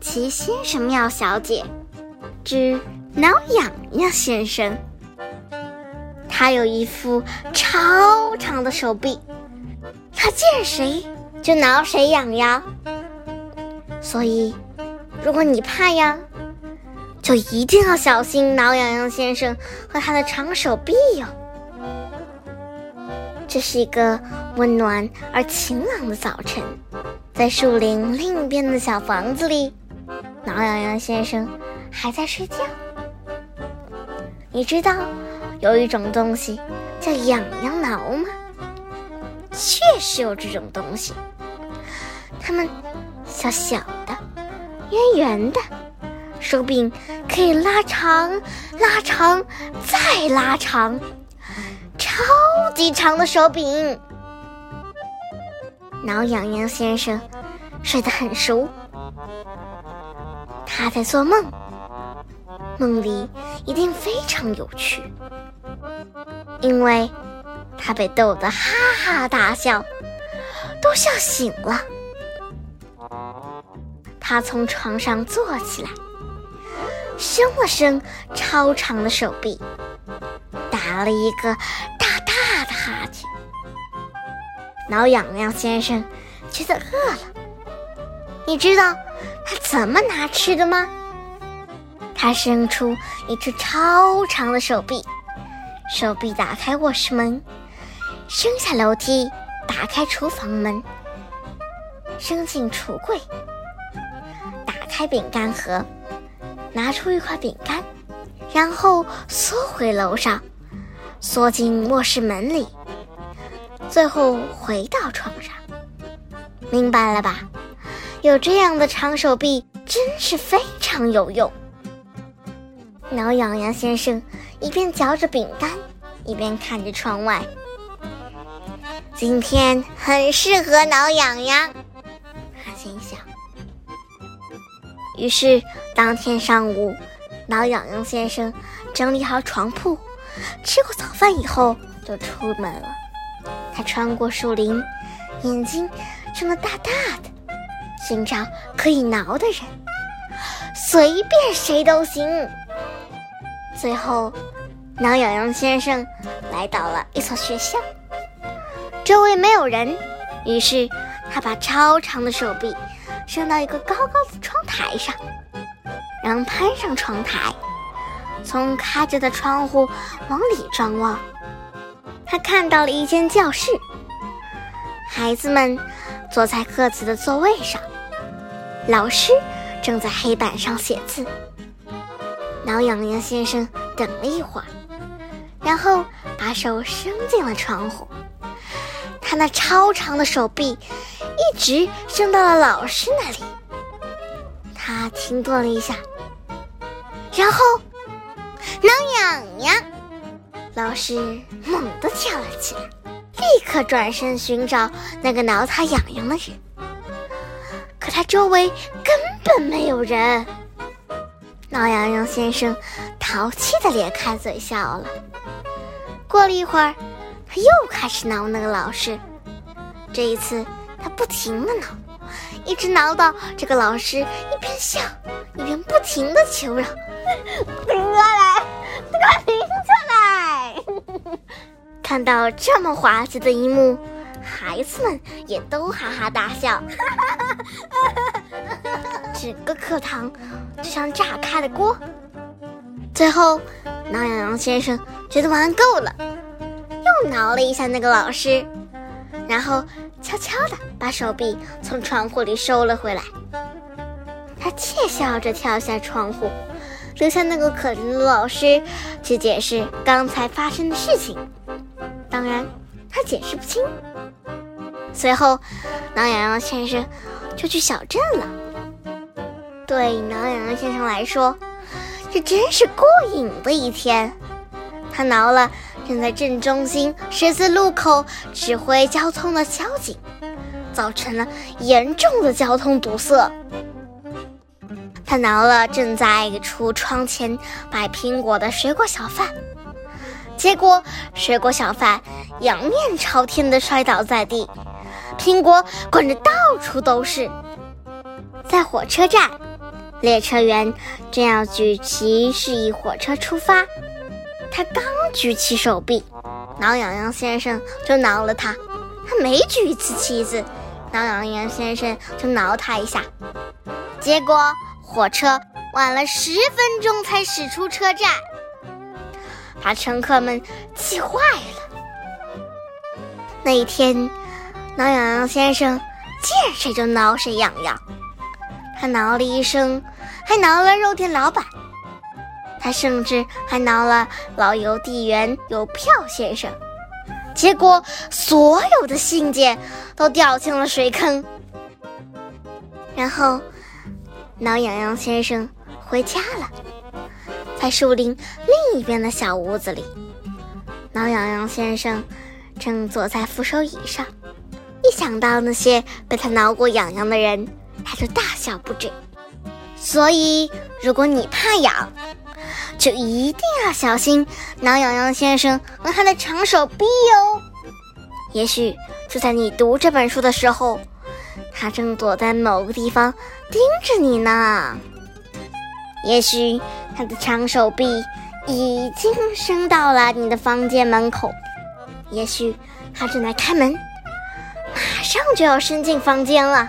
奇先生妙小姐之挠痒痒先生。他有一副超长的手臂，他见谁就挠谁痒痒。所以，如果你怕痒，就一定要小心挠痒痒先生和他的长手臂哟。这是一个温暖而晴朗的早晨，在树林另一边的小房子里，挠痒痒先生还在睡觉。你知道有一种东西叫痒痒挠吗？确实有这种东西，它们小小的、圆圆的，手柄可以拉长、拉长再拉长，超级长的手柄。挠痒痒先生睡得很熟，他在做梦，梦里一定非常有趣，因为他被逗得哈哈大笑，都笑醒了。他从床上坐起来，伸了伸超长的手臂，打了一个大大的哈欠。挠痒痒先生觉得饿了，你知道他怎么拿吃的吗？他伸出一只超长的手臂，手臂打开卧室门，升下楼梯，打开厨房门，伸进橱柜，打开饼干盒，拿出一块饼干，然后缩回楼上，缩进卧室门里。最后回到床上，明白了吧？有这样的长手臂真是非常有用。挠痒痒先生一边嚼着饼干，一边看着窗外。今天很适合挠痒痒，他心想。于是当天上午，挠痒痒先生整理好床铺，吃过早饭以后就出门了。他穿过树林，眼睛睁得大大的，寻找可以挠的人，随便谁都行。最后，挠痒痒先生来到了一所学校，周围没有人，于是他把超长的手臂伸到一个高高的窗台上，然后攀上窗台，从开着的窗户往里张望。他看到了一间教室，孩子们坐在各自的座位上，老师正在黑板上写字。挠痒痒先生等了一会儿，然后把手伸进了窗户，他那超长的手臂一直伸到了老师那里。他停顿了一下，然后挠痒痒。老师猛地跳了起来，立刻转身寻找那个挠他痒痒的人。可他周围根本没有人。挠痒痒先生淘气的咧开嘴笑了。过了一会儿，他又开始挠那个老师。这一次，他不停的挠，一直挠到这个老师一边笑一边不停的求饶：“ 停下来，给我停下来！”看到这么滑稽的一幕，孩子们也都哈哈大笑。整个课堂就像炸开了锅。最后，挠痒痒先生觉得玩够了，又挠了一下那个老师，然后悄悄地把手臂从窗户里收了回来。他窃笑着跳下窗户，留下那个可怜的老师去解释刚才发生的事情。当然，他解释不清。随后，挠痒痒先生就去小镇了。对挠痒痒先生来说，这真是过瘾的一天。他挠了正在镇中心十字路口指挥交通的交警，造成了严重的交通堵塞。他挠了正在橱窗前摆苹果的水果小贩，结果水果小贩仰面朝天地摔倒在地，苹果滚得到处都是。在火车站。列车员正要举旗示意火车出发，他刚举起手臂，挠痒痒先生就挠了他。他每举一次旗子，挠痒痒先生就挠他一下。结果火车晚了十分钟才驶出车站，把乘客们气坏了。那一天，挠痒痒先生见谁就挠谁痒痒。他挠了一声，还挠了肉店老板，他甚至还挠了老邮递员邮票先生，结果所有的信件都掉进了水坑。然后，挠痒痒先生回家了，在树林另一边的小屋子里，挠痒痒先生正坐在扶手椅上，一想到那些被他挠过痒痒的人。他就大笑不止。所以，如果你怕痒，就一定要小心挠痒痒先生和他的长手臂哦。也许就在你读这本书的时候，他正躲在某个地方盯着你呢。也许他的长手臂已经伸到了你的房间门口，也许他正在开门，马上就要伸进房间了。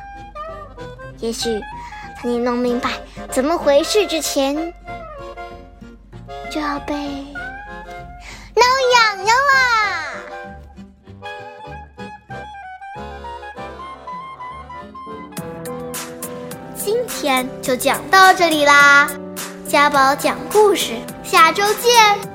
也许，在你弄明白怎么回事之前，就要被挠痒痒啦。今天就讲到这里啦，家宝讲故事，下周见。